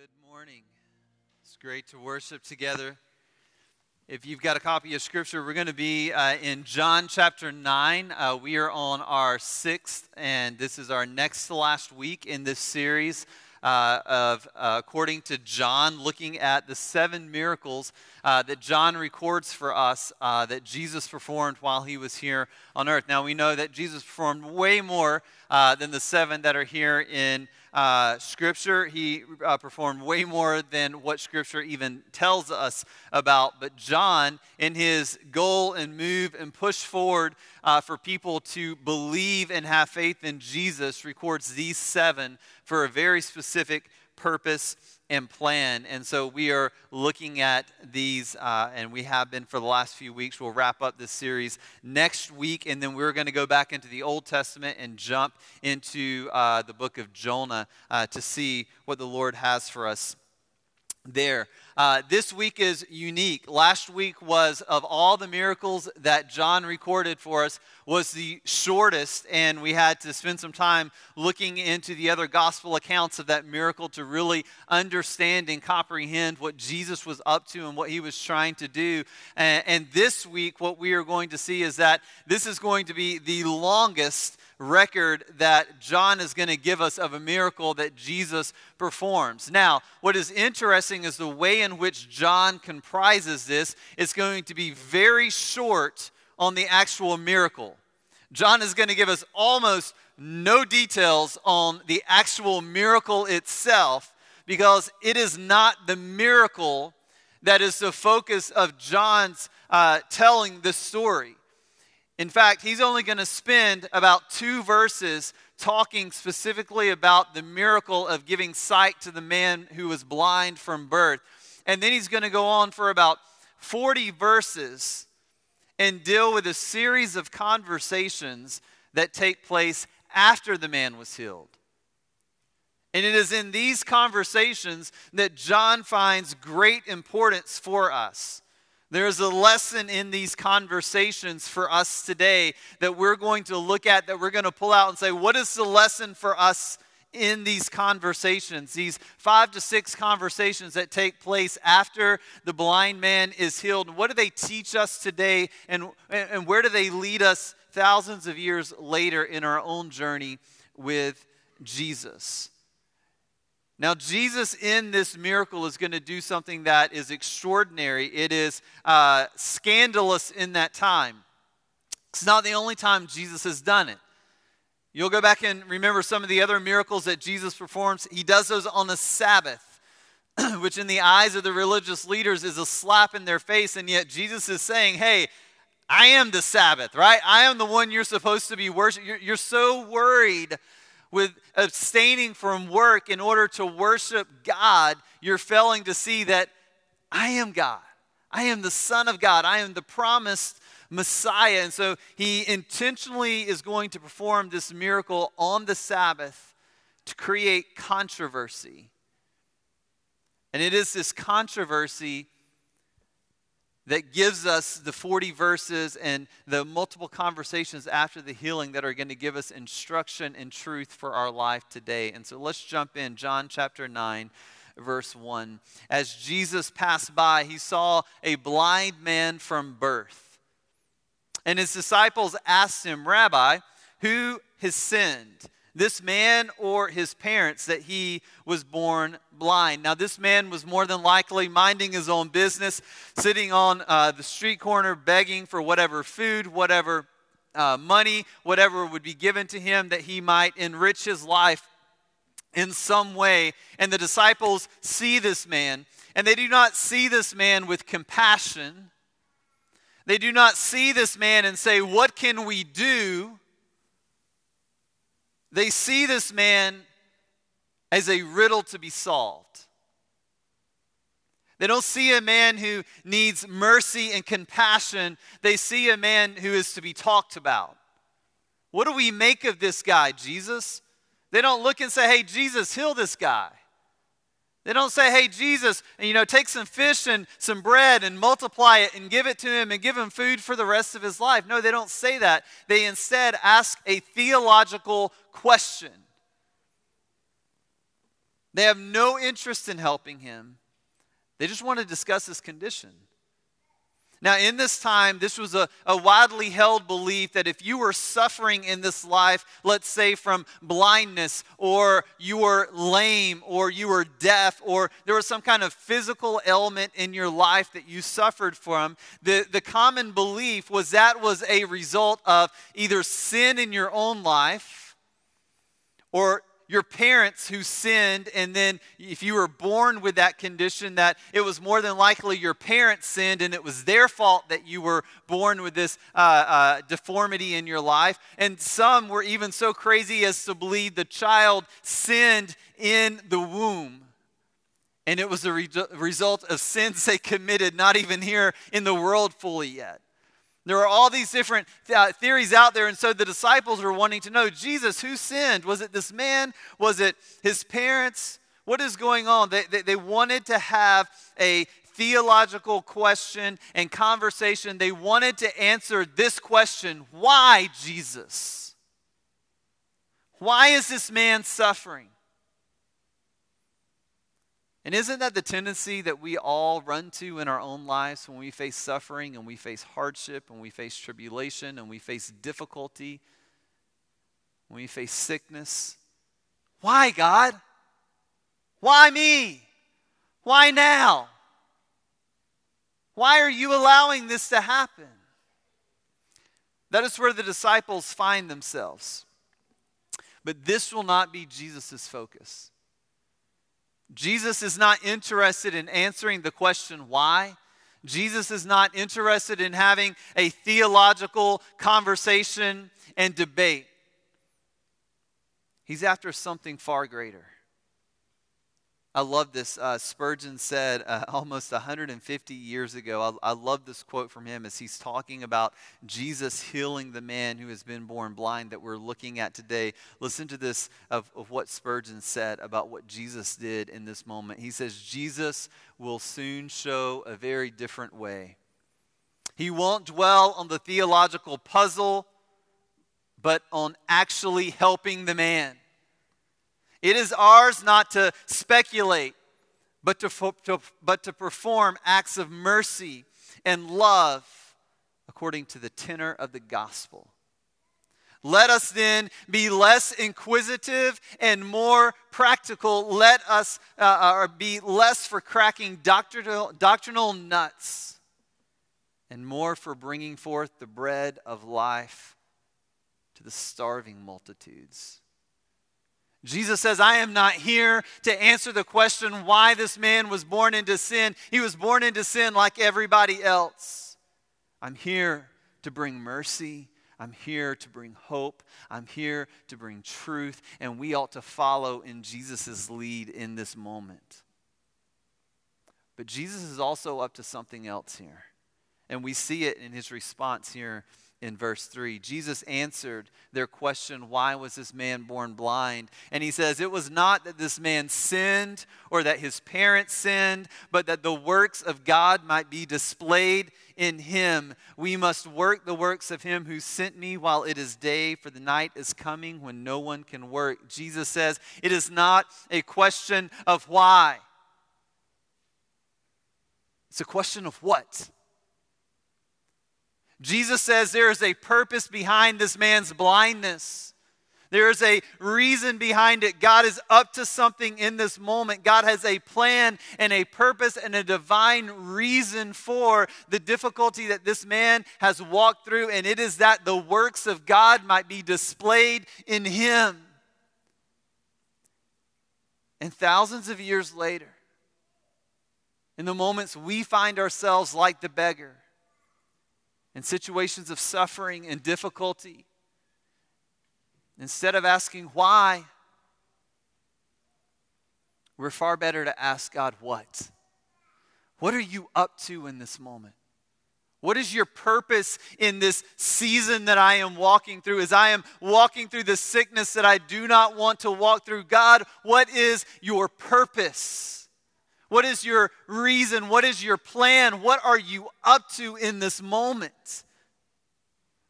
good morning. It's great to worship together. If you've got a copy of Scripture, we're going to be uh, in John chapter 9. Uh, we are on our sixth, and this is our next to last week in this series uh, of, uh, according to John, looking at the seven miracles uh, that John records for us uh, that Jesus performed while he was here on earth. Now, we know that Jesus performed way more than the seven that are here in uh, Scripture. He uh, performed way more than what Scripture even tells us about. But John, in his goal and move and push forward uh, for people to believe and have faith in Jesus, records these seven for a very specific purpose and plan. And so we are looking at these, uh, and we have been for the last few weeks. We'll wrap up this series next week, and then we're going to go back into the Old Testament and jump into uh, the book of Jonah uh, to see what the Lord has for us there. Uh, this week is unique. Last week was, of all the miracles that John recorded for us, was the shortest, and we had to spend some time looking into the other gospel accounts of that miracle to really understand and comprehend what Jesus was up to and what he was trying to do. And, and this week, what we are going to see is that this is going to be the longest record that John is going to give us of a miracle that Jesus performs. Now, what is interesting is the way in which John comprises this is going to be very short on the actual miracle. John is going to give us almost no details on the actual miracle itself because it is not the miracle that is the focus of John's uh, telling the story. In fact, he's only going to spend about two verses talking specifically about the miracle of giving sight to the man who was blind from birth. And then he's going to go on for about 40 verses and deal with a series of conversations that take place after the man was healed. And it is in these conversations that John finds great importance for us. There's a lesson in these conversations for us today that we're going to look at, that we're going to pull out and say, what is the lesson for us in these conversations, these five to six conversations that take place after the blind man is healed? What do they teach us today, and, and where do they lead us thousands of years later in our own journey with Jesus? Now, Jesus in this miracle is going to do something that is extraordinary. It is uh, scandalous in that time. It's not the only time Jesus has done it. You'll go back and remember some of the other miracles that Jesus performs. He does those on the Sabbath, which in the eyes of the religious leaders is a slap in their face. And yet Jesus is saying, hey, I am the Sabbath, right? I am the one you're supposed to be worshiping. You're, you're so worried with abstaining from work in order to worship God, you're failing to see that I am God. I am the Son of God. I am the promised Messiah. And so he intentionally is going to perform this miracle on the Sabbath to create controversy. And it is this controversy that gives us the 40 verses and the multiple conversations after the healing that are going to give us instruction and truth for our life today. And so let's jump in. John chapter 9, verse 1. As Jesus passed by, he saw a blind man from birth. And his disciples asked him, Rabbi, who has sinned? This man or his parents that he was born blind. Now, this man was more than likely minding his own business, sitting on uh, the street corner begging for whatever food, whatever uh, money, whatever would be given to him that he might enrich his life in some way. And the disciples see this man, and they do not see this man with compassion. They do not see this man and say, What can we do? They see this man as a riddle to be solved. They don't see a man who needs mercy and compassion. They see a man who is to be talked about. What do we make of this guy, Jesus? They don't look and say, hey, Jesus, heal this guy. They don't say, hey, Jesus, and, you know, take some fish and some bread and multiply it and give it to him and give him food for the rest of his life. No, they don't say that. They instead ask a theological question. They have no interest in helping him. They just want to discuss his condition. Now, in this time, this was a, a widely held belief that if you were suffering in this life, let's say from blindness, or you were lame, or you were deaf, or there was some kind of physical ailment in your life that you suffered from, the, the common belief was that was a result of either sin in your own life or your parents who sinned, and then if you were born with that condition, that it was more than likely your parents sinned and it was their fault that you were born with this uh, uh, deformity in your life. And some were even so crazy as to believe the child sinned in the womb. And it was a re- result of sins they committed, not even here in the world fully yet. There are all these different uh, theories out there, and so the disciples were wanting to know Jesus, who sinned? Was it this man? Was it his parents? What is going on? They, they, they wanted to have a theological question and conversation. They wanted to answer this question why Jesus? Why is this man suffering? And isn't that the tendency that we all run to in our own lives when we face suffering and we face hardship and we face tribulation and we face difficulty, when we face sickness? Why, God? Why me? Why now? Why are you allowing this to happen? That is where the disciples find themselves. But this will not be Jesus' focus. Jesus is not interested in answering the question why. Jesus is not interested in having a theological conversation and debate. He's after something far greater. I love this. Uh, Spurgeon said uh, almost 150 years ago. I, I love this quote from him as he's talking about Jesus healing the man who has been born blind that we're looking at today. Listen to this of, of what Spurgeon said about what Jesus did in this moment. He says, Jesus will soon show a very different way. He won't dwell on the theological puzzle, but on actually helping the man. It is ours not to speculate, but to, to, but to perform acts of mercy and love according to the tenor of the gospel. Let us then be less inquisitive and more practical. Let us uh, uh be less for cracking doctrinal, doctrinal nuts and more for bringing forth the bread of life to the starving multitudes. Jesus says, I am not here to answer the question why this man was born into sin. He was born into sin like everybody else. I'm here to bring mercy. I'm here to bring hope. I'm here to bring truth. And we ought to follow in Jesus' lead in this moment. But Jesus is also up to something else here. And we see it in his response here in verse 3. Jesus answered their question, Why was this man born blind? And he says, It was not that this man sinned or that his parents sinned, but that the works of God might be displayed in him. We must work the works of him who sent me while it is day, for the night is coming when no one can work. Jesus says, It is not a question of why, it's a question of what. Jesus says there is a purpose behind this man's blindness. There is a reason behind it. God is up to something in this moment. God has a plan and a purpose and a divine reason for the difficulty that this man has walked through, and it is that the works of God might be displayed in him. And thousands of years later, in the moments we find ourselves like the beggar, in situations of suffering and difficulty, instead of asking why, we're far better to ask God, what? What are you up to in this moment? What is your purpose in this season that I am walking through? As I am walking through the sickness that I do not want to walk through, God, what is your purpose? What is your reason? What is your plan? What are you up to in this moment?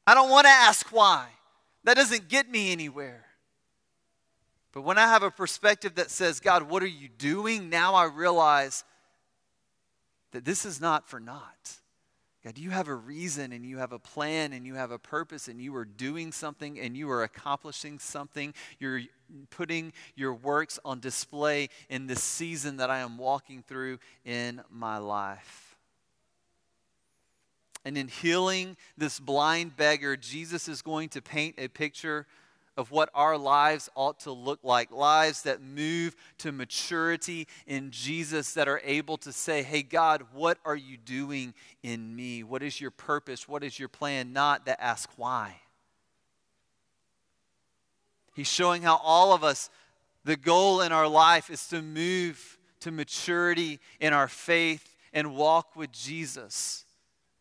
I don't want to ask why. That doesn't get me anywhere. But when I have a perspective that says, God, what are you doing? Now I realize that this is not for naught. God, you have a reason and you have a plan and you have a purpose and you are doing something and you are accomplishing something. You're putting your works on display in this season that I am walking through in my life. And in healing this blind beggar, Jesus is going to paint a picture of what our lives ought to look like lives that move to maturity in Jesus, that are able to say, Hey, God, what are you doing in me? What is your purpose? What is your plan? Not that ask why. He's showing how all of us, the goal in our life is to move to maturity in our faith and walk with Jesus,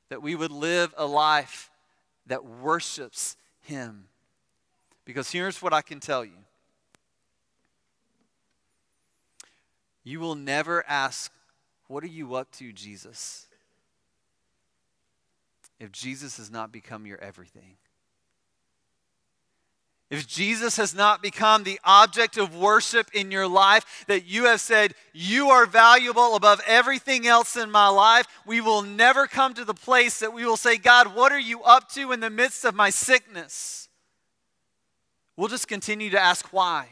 that we would live a life that worships Him. Because here's what I can tell you you will never ask, What are you up to, Jesus? if Jesus has not become your everything. If Jesus has not become the object of worship in your life, that you have said, You are valuable above everything else in my life, we will never come to the place that we will say, God, what are you up to in the midst of my sickness? We'll just continue to ask why.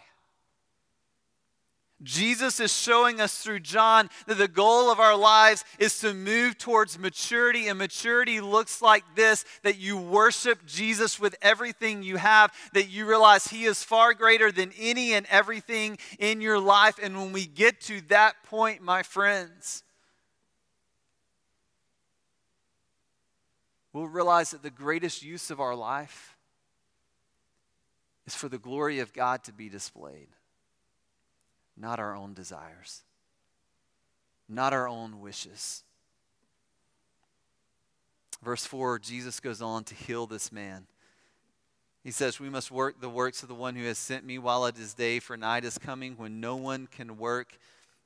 Jesus is showing us through John that the goal of our lives is to move towards maturity, and maturity looks like this that you worship Jesus with everything you have, that you realize He is far greater than any and everything in your life. And when we get to that point, my friends, we'll realize that the greatest use of our life is for the glory of God to be displayed, not our own desires, not our own wishes. Verse 4, Jesus goes on to heal this man. He says, We must work the works of the one who has sent me while it is day, for night is coming when no one can work.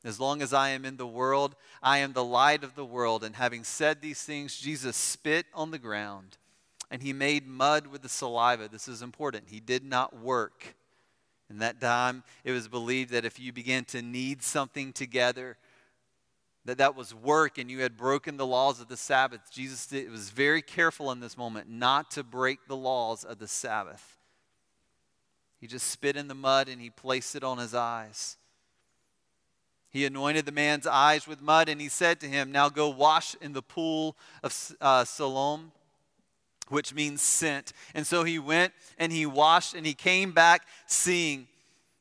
As long as I am in the world, I am the light of the world. And having said these things, Jesus spit on the ground and he made mud with the saliva. This is important. He did not work. In that time, it was believed that if you began to knead something together, that that was work and you had broken the laws of the Sabbath. Jesus did, was very careful in this moment not to break the laws of the Sabbath. He just spit in the mud and he placed it on his eyes. He anointed the man's eyes with mud and he said to him, Now go wash in the pool of uh, Siloam which means sent. And so he went and he washed and he came back seeing.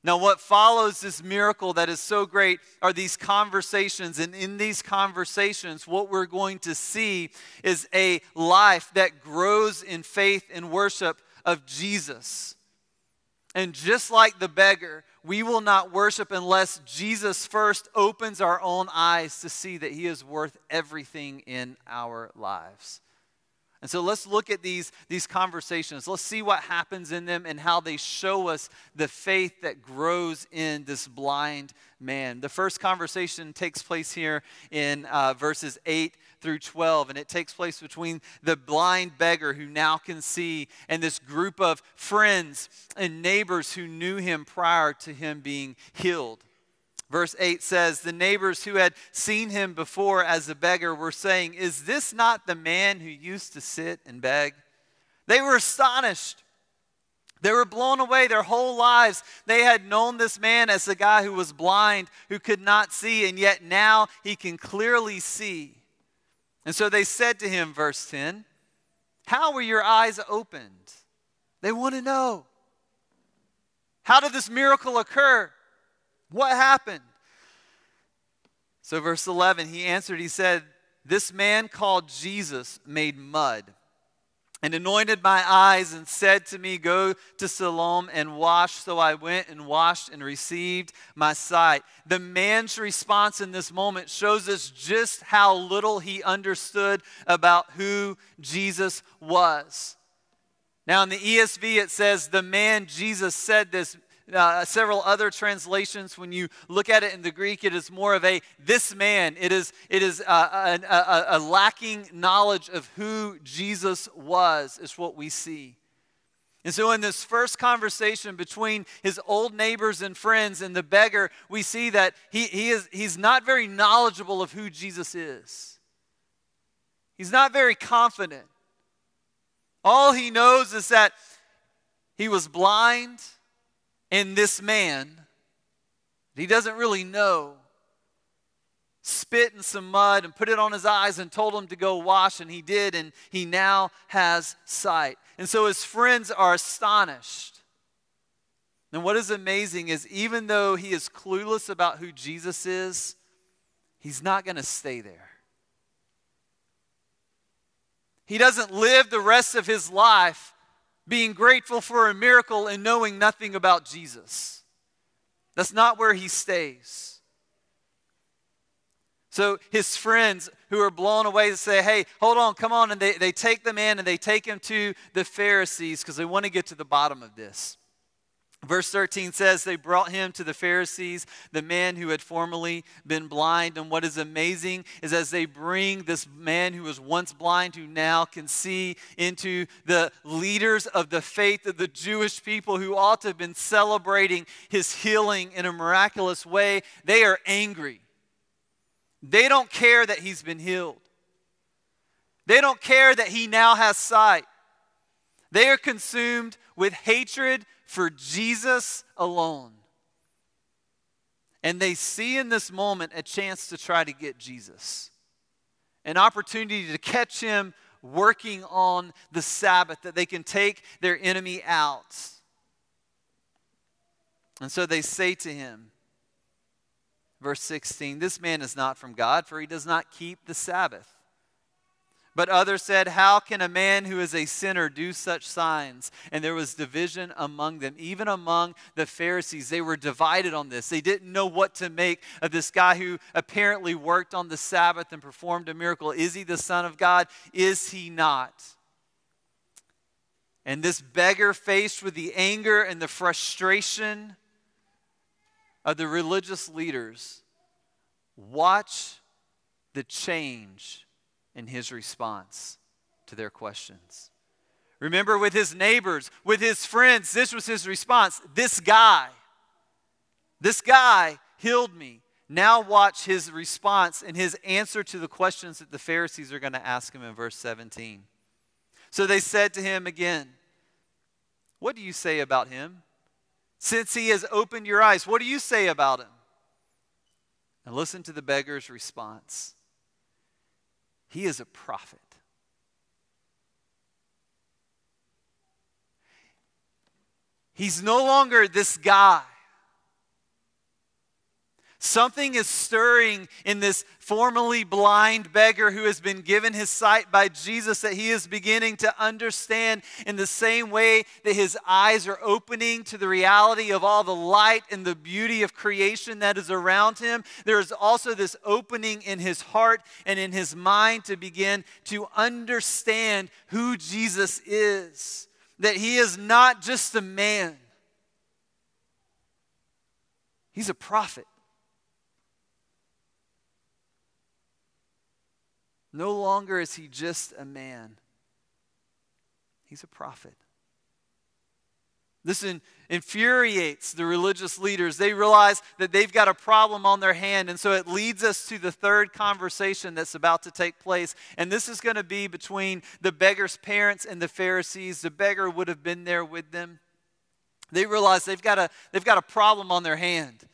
Now, what follows this miracle that is so great are these conversations. And in these conversations, what we're going to see is a life that grows in faith and worship of Jesus. And just like the beggar, we will not worship unless Jesus first opens our own eyes to see that he is worth everything in our lives. And so let's look at these, these conversations. Let's see what happens in them and how they show us the faith that grows in this blind man. The first conversation takes place here in uh, verses 8 through 12, and it takes place between the blind beggar who now can see and this group of friends and neighbors who knew him prior to him being healed. Verse 8 says, The neighbors who had seen him before as a beggar were saying, Is this not the man who used to sit and beg? They were astonished. They were blown away their whole lives. They had known this man as the guy who was blind, who could not see, and yet now he can clearly see. And so they said to him, verse 10, How were your eyes opened? They want to know. How did this miracle occur? What happened? So, verse 11, he answered, he said, This man called Jesus made mud and anointed my eyes and said to me, Go to Siloam and wash. So I went and washed and received my sight. The man's response in this moment shows us just how little he understood about who Jesus was. Now, in the ESV, it says, The man Jesus said this uh, several other translations, when you look at it in the Greek, it is more of a this man. It is, it is uh, a, a, a lacking knowledge of who Jesus was, is what we see. And so, in this first conversation between his old neighbors and friends and the beggar, we see that he, he is, he's not very knowledgeable of who Jesus is. He's not very confident. All he knows is that he was blind, and this man, he doesn't really know, spit in some mud and put it on his eyes and told him to go wash, and he did, and he now has sight. And so his friends are astonished. And what is amazing is even though he is clueless about who Jesus is, he's not going to stay there. He doesn't live the rest of his life being grateful for a miracle and knowing nothing about Jesus. That's not where he stays. So his friends who are blown away say, Hey, hold on, come on. And they, they take the man and they take him to the Pharisees because they want to get to the bottom of this. Verse 13 says, They brought him to the Pharisees, the man who had formerly been blind. And what is amazing is as they bring this man who was once blind, who now can see, into the leaders of the faith of the Jewish people who ought to have been celebrating his healing in a miraculous way, they are angry. They don't care that he's been healed. They don't care that he now has sight. They are consumed with hatred for Jesus alone. And they see in this moment a chance to try to get Jesus, an opportunity to catch him working on the Sabbath, that they can take their enemy out. And so they say to him, Verse 16 This man is not from God, for he does not keep the Sabbath. But others said, How can a man who is a sinner do such signs? And there was division among them. Even among the Pharisees, they were divided on this. They didn't know what to make of this guy who apparently worked on the Sabbath and performed a miracle. Is he the Son of God? Is he not? And this beggar, faced with the anger and the frustration of the religious leaders, watch the change in his response to their questions. Remember, with his neighbors, with his friends, this was his response. This guy, this guy healed me. Now, watch his response and his answer to the questions that the Pharisees are going to ask him in verse 17. So they said to him again, What do you say about him? Since he has opened your eyes, what do you say about him? And listen to the beggar's response He is a prophet. He's no longer this guy Something is stirring in this formerly blind beggar who has been given his sight by Jesus that he is beginning to understand in the same way that his eyes are opening to the reality of all the light and the beauty of creation that is around him. There is also this opening in his heart and in his mind to begin to understand who Jesus is, that he is not just a man, he's a prophet. No longer is he just a man, he's a prophet. This infuriates the religious leaders. They realize that they've got a problem on their hand. And so it leads us to the third conversation that's about to take place. And this is going to be between the beggar's parents and the Pharisees. The beggar would have been there with them. They realize they've got a, they've got a problem on their hand.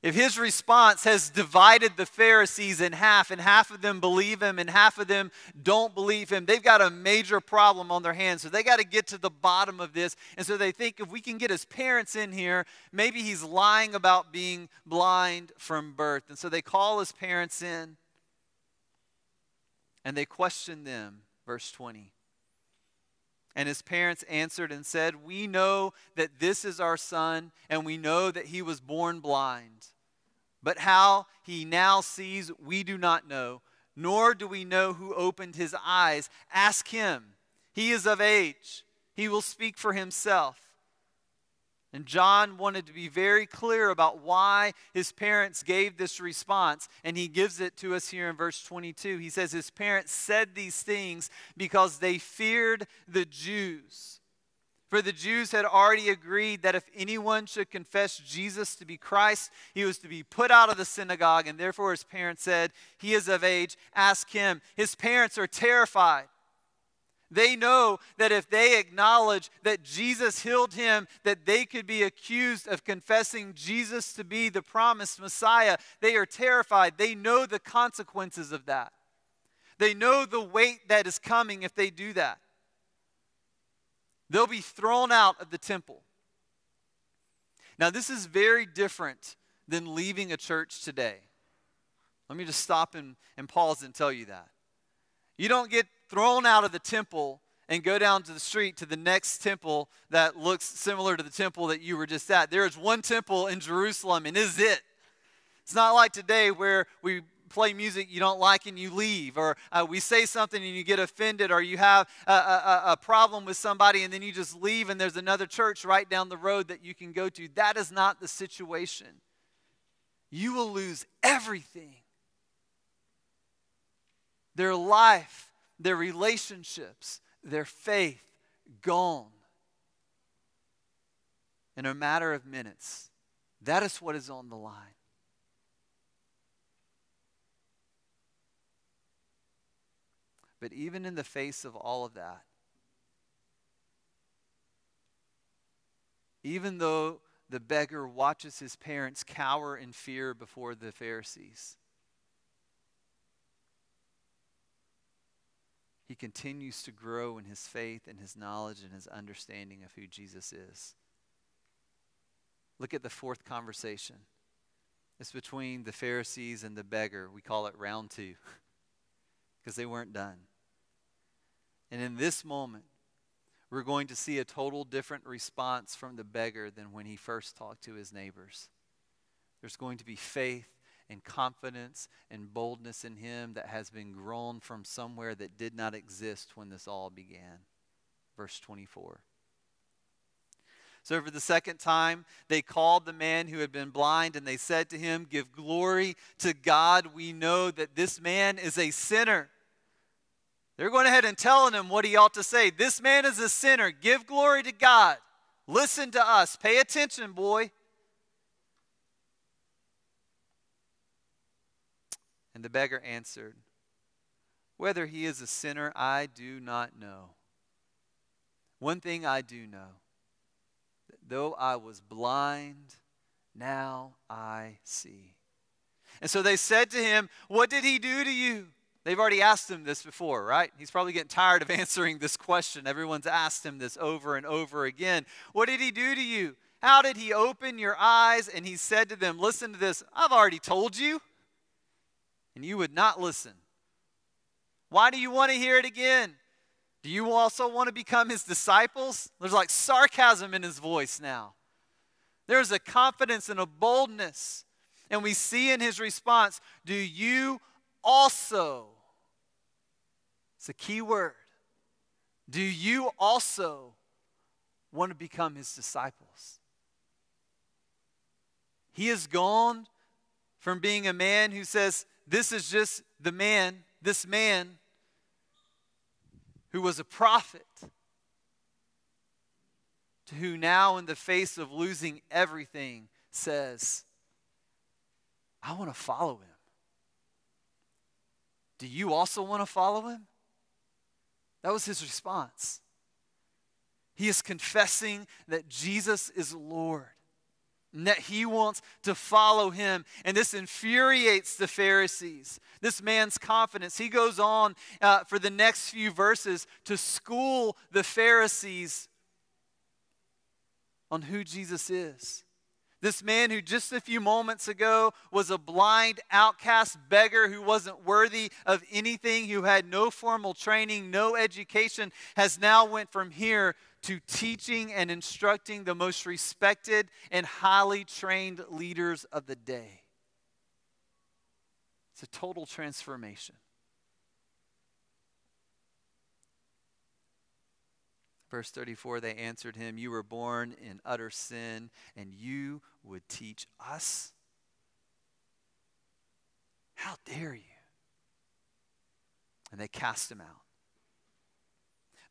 If his response has divided the Pharisees in half, and half of them believe him and half of them don't believe him, they've got a major problem on their hands. So they got to get to the bottom of this. And so they think if we can get his parents in here, maybe he's lying about being blind from birth. And so they call his parents in and they question them. Verse 20. And his parents answered and said, We know that this is our son, and we know that he was born blind. But how he now sees, we do not know, nor do we know who opened his eyes. Ask him. He is of age, he will speak for himself. And John wanted to be very clear about why his parents gave this response, and he gives it to us here in verse 22. He says, His parents said these things because they feared the Jews, For the Jews had already agreed that if anyone should confess Jesus to be Christ, he was to be put out of the synagogue, and therefore his parents said, He is of age, ask him. His parents are terrified. They know that if they acknowledge that Jesus healed him, that they could be accused of confessing Jesus to be the promised Messiah. They are terrified. They know the consequences of that. They know the weight that is coming if they do that. They'll be thrown out of the temple. Now, this is very different than leaving a church today. Let me just stop and, and pause and tell you that. You don't get thrown out of the temple and go down to the street to the next temple that looks similar to the temple that you were just at. There is one temple in Jerusalem, and is it. It's not like today where we play music you don't like and you leave, or uh, we say something and you get offended, or you have a, a, a problem with somebody and then you just leave and there's another church right down the road that you can go to. That is not the situation. You will lose everything their life, their relationships, their faith gone in a matter of minutes. That is what is on the line. But even in the face of all of that, even though the beggar watches his parents cower in fear before the Pharisees, he continues to grow in his faith and his knowledge and his understanding of who Jesus is. Look at the fourth conversation. It's between the Pharisees and the beggar. We call it round two because they weren't done. And in this moment, we're going to see a total different response from the beggar than when he first talked to his neighbors. There's going to be faith and confidence and boldness in him that has been grown from somewhere that did not exist when this all began. Verse 24. So, for the second time, they called the man who had been blind and they said to him, Give glory to God. We know that this man is a sinner. They're going ahead and telling him what he ought to say. This man is a sinner. Give glory to God. Listen to us. Pay attention, boy. And the beggar answered, Whether he is a sinner, I do not know. One thing I do know that though I was blind, now I see. And so they said to him, What did he do to you? They've already asked him this before, right? He's probably getting tired of answering this question. Everyone's asked him this over and over again. What did he do to you? How did he open your eyes? And he said to them, Listen to this. I've already told you. And you would not listen. Why do you want to hear it again? Do you also want to become his disciples? There's like sarcasm in his voice now. There's a confidence and a boldness. And we see in his response, Do you also it's a key word. Do you also want to become his disciples? He has gone from being a man who says, This is just the man, this man who was a prophet, to who now, in the face of losing everything, says, I want to follow him. Do you also want to follow him? That was his response. He is confessing that Jesus is Lord and that he wants to follow him. And this infuriates the Pharisees. This man's confidence. He goes on uh, for the next few verses to school the Pharisees on who Jesus is. This man who just a few moments ago was a blind, outcast beggar who wasn't worthy of anything, who had no formal training, no education, has now went from here to teaching and instructing the most respected and highly trained leaders of the day. It's a total transformation. Verse 34 they answered him, You were born in utter sin, and you would teach us? How dare you? And they cast him out.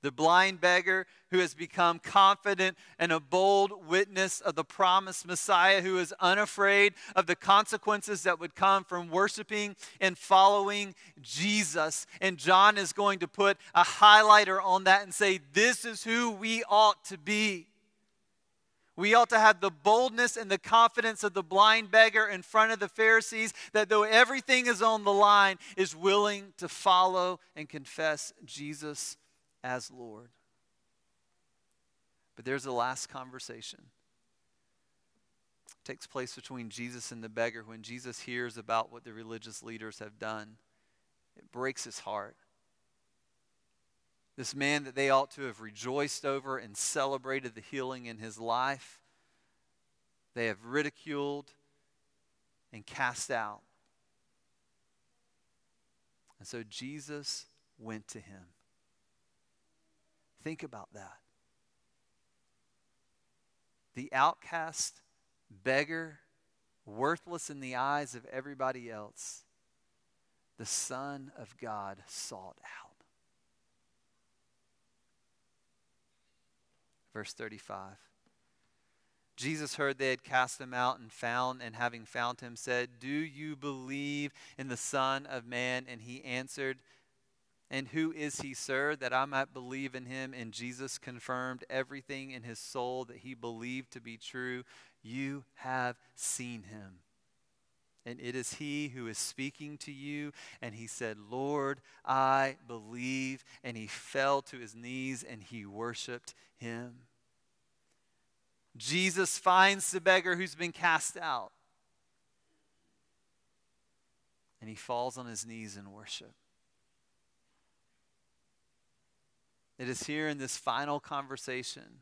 The blind beggar who has become confident and a bold witness of the promised Messiah, who is unafraid of the consequences that would come from worshiping and following Jesus. And John is going to put a highlighter on that and say, This is who we ought to be. We ought to have the boldness and the confidence of the blind beggar in front of the Pharisees that though everything is on the line, is willing to follow and confess Jesus as Lord. But there's a last conversation. It takes place between Jesus and the beggar when Jesus hears about what the religious leaders have done. It breaks his heart. This man that they ought to have rejoiced over and celebrated the healing in his life, they have ridiculed and cast out. And so Jesus went to him. Think about that. The outcast, beggar, worthless in the eyes of everybody else, the Son of God sought out. Verse 35. Jesus heard they had cast him out and found, and having found him, said, Do you believe in the Son of Man? And he answered, and who is he, sir, that I might believe in him? And Jesus confirmed everything in his soul that he believed to be true. You have seen him. And it is he who is speaking to you. And he said, Lord, I believe. And he fell to his knees and he worshiped him. Jesus finds the beggar who's been cast out. And he falls on his knees in worship. It is here in this final conversation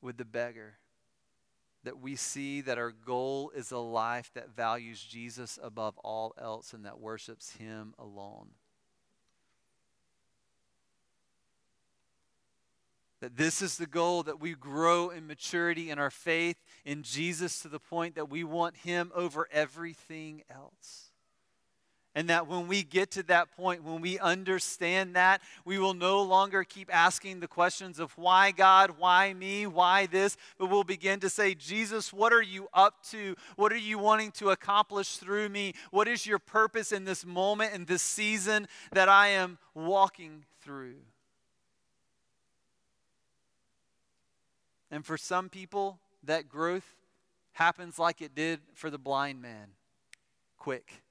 with the beggar that we see that our goal is a life that values Jesus above all else and that worships Him alone. That this is the goal that we grow in maturity in our faith in Jesus to the point that we want Him over everything else. And that when we get to that point, when we understand that, we will no longer keep asking the questions of why God, why me, why this, but we'll begin to say, Jesus, what are you up to? What are you wanting to accomplish through me? What is your purpose in this moment, in this season that I am walking through? And for some people, that growth happens like it did for the blind man quick.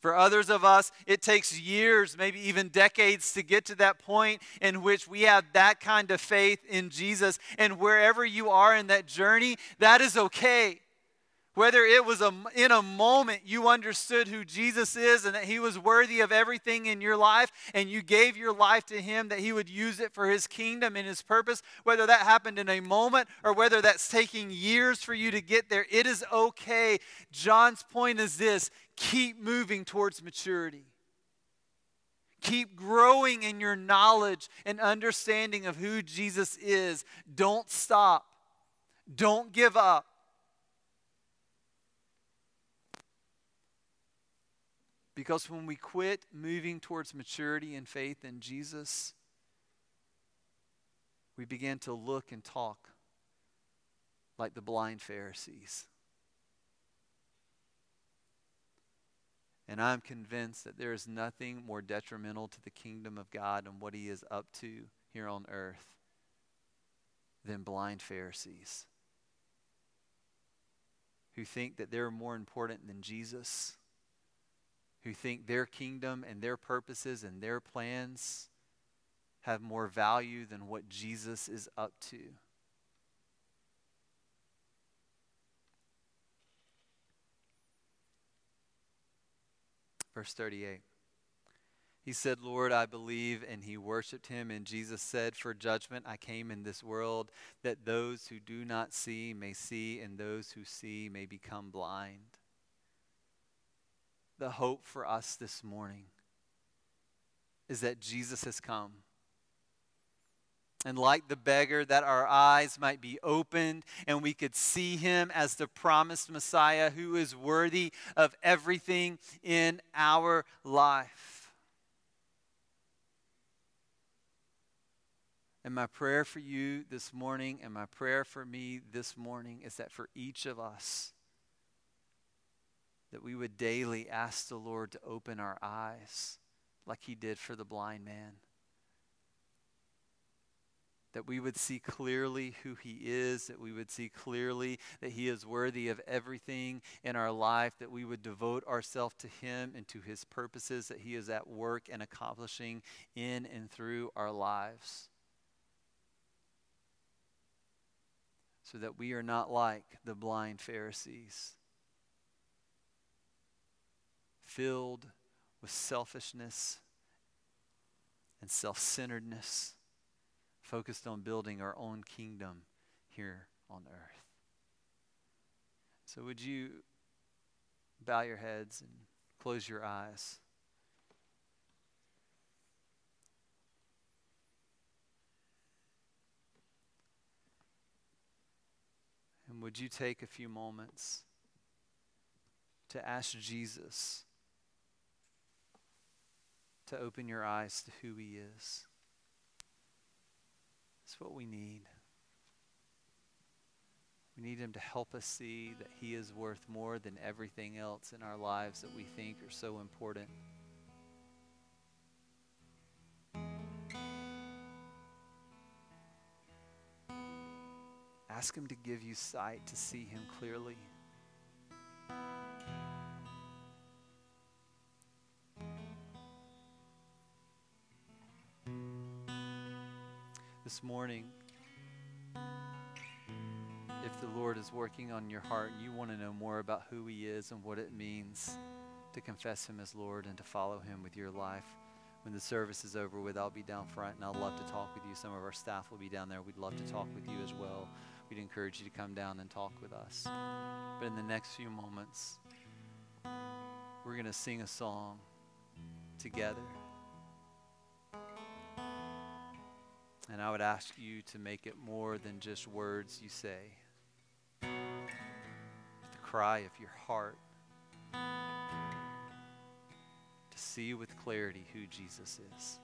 For others of us, it takes years, maybe even decades, to get to that point in which we have that kind of faith in Jesus. And wherever you are in that journey, that is okay. Whether it was a, in a moment you understood who Jesus is and that he was worthy of everything in your life and you gave your life to him that he would use it for his kingdom and his purpose, whether that happened in a moment or whether that's taking years for you to get there, it is okay. John's point is this keep moving towards maturity. Keep growing in your knowledge and understanding of who Jesus is. Don't stop. Don't give up. Because when we quit moving towards maturity and faith in Jesus, we begin to look and talk like the blind Pharisees. And I'm convinced that there is nothing more detrimental to the kingdom of God and what He is up to here on earth than blind Pharisees who think that they're more important than Jesus, who think their kingdom and their purposes and their plans have more value than what Jesus is up to. Verse 38. He said, Lord, I believe, and he worshiped him. And Jesus said, For judgment I came in this world, that those who do not see may see, and those who see may become blind. The hope for us this morning is that Jesus has come and like the beggar, that our eyes might be opened and we could see him as the promised Messiah who is worthy of everything in our life. And my prayer for you this morning and my prayer for me this morning is that for each of us, that we would daily ask the Lord to open our eyes like he did for the blind man. That we would see clearly who he is, that we would see clearly that he is worthy of everything in our life, that we would devote ourselves to him and to his purposes, that he is at work and accomplishing in and through our lives. So that we are not like the blind Pharisees filled with selfishness and self centeredness, focused on building our own kingdom here on earth. So, would you bow your heads and close your eyes? And would you take a few moments to ask Jesus? To open your eyes to who He is. It's what we need. We need Him to help us see that He is worth more than everything else in our lives that we think are so important. Ask Him to give you sight to see Him clearly. Morning, if the Lord is working on your heart and you want to know more about who He is and what it means to confess Him as Lord and to follow Him with your life, when the service is over with, I'll be down front and I'd love to talk with you. Some of our staff will be down there. We'd love to talk with you as well. We'd encourage you to come down and talk with us. But in the next few moments, we're going to sing a song together. And I would ask you to make it more than just words you say, the cry of your heart to see with clarity who Jesus is.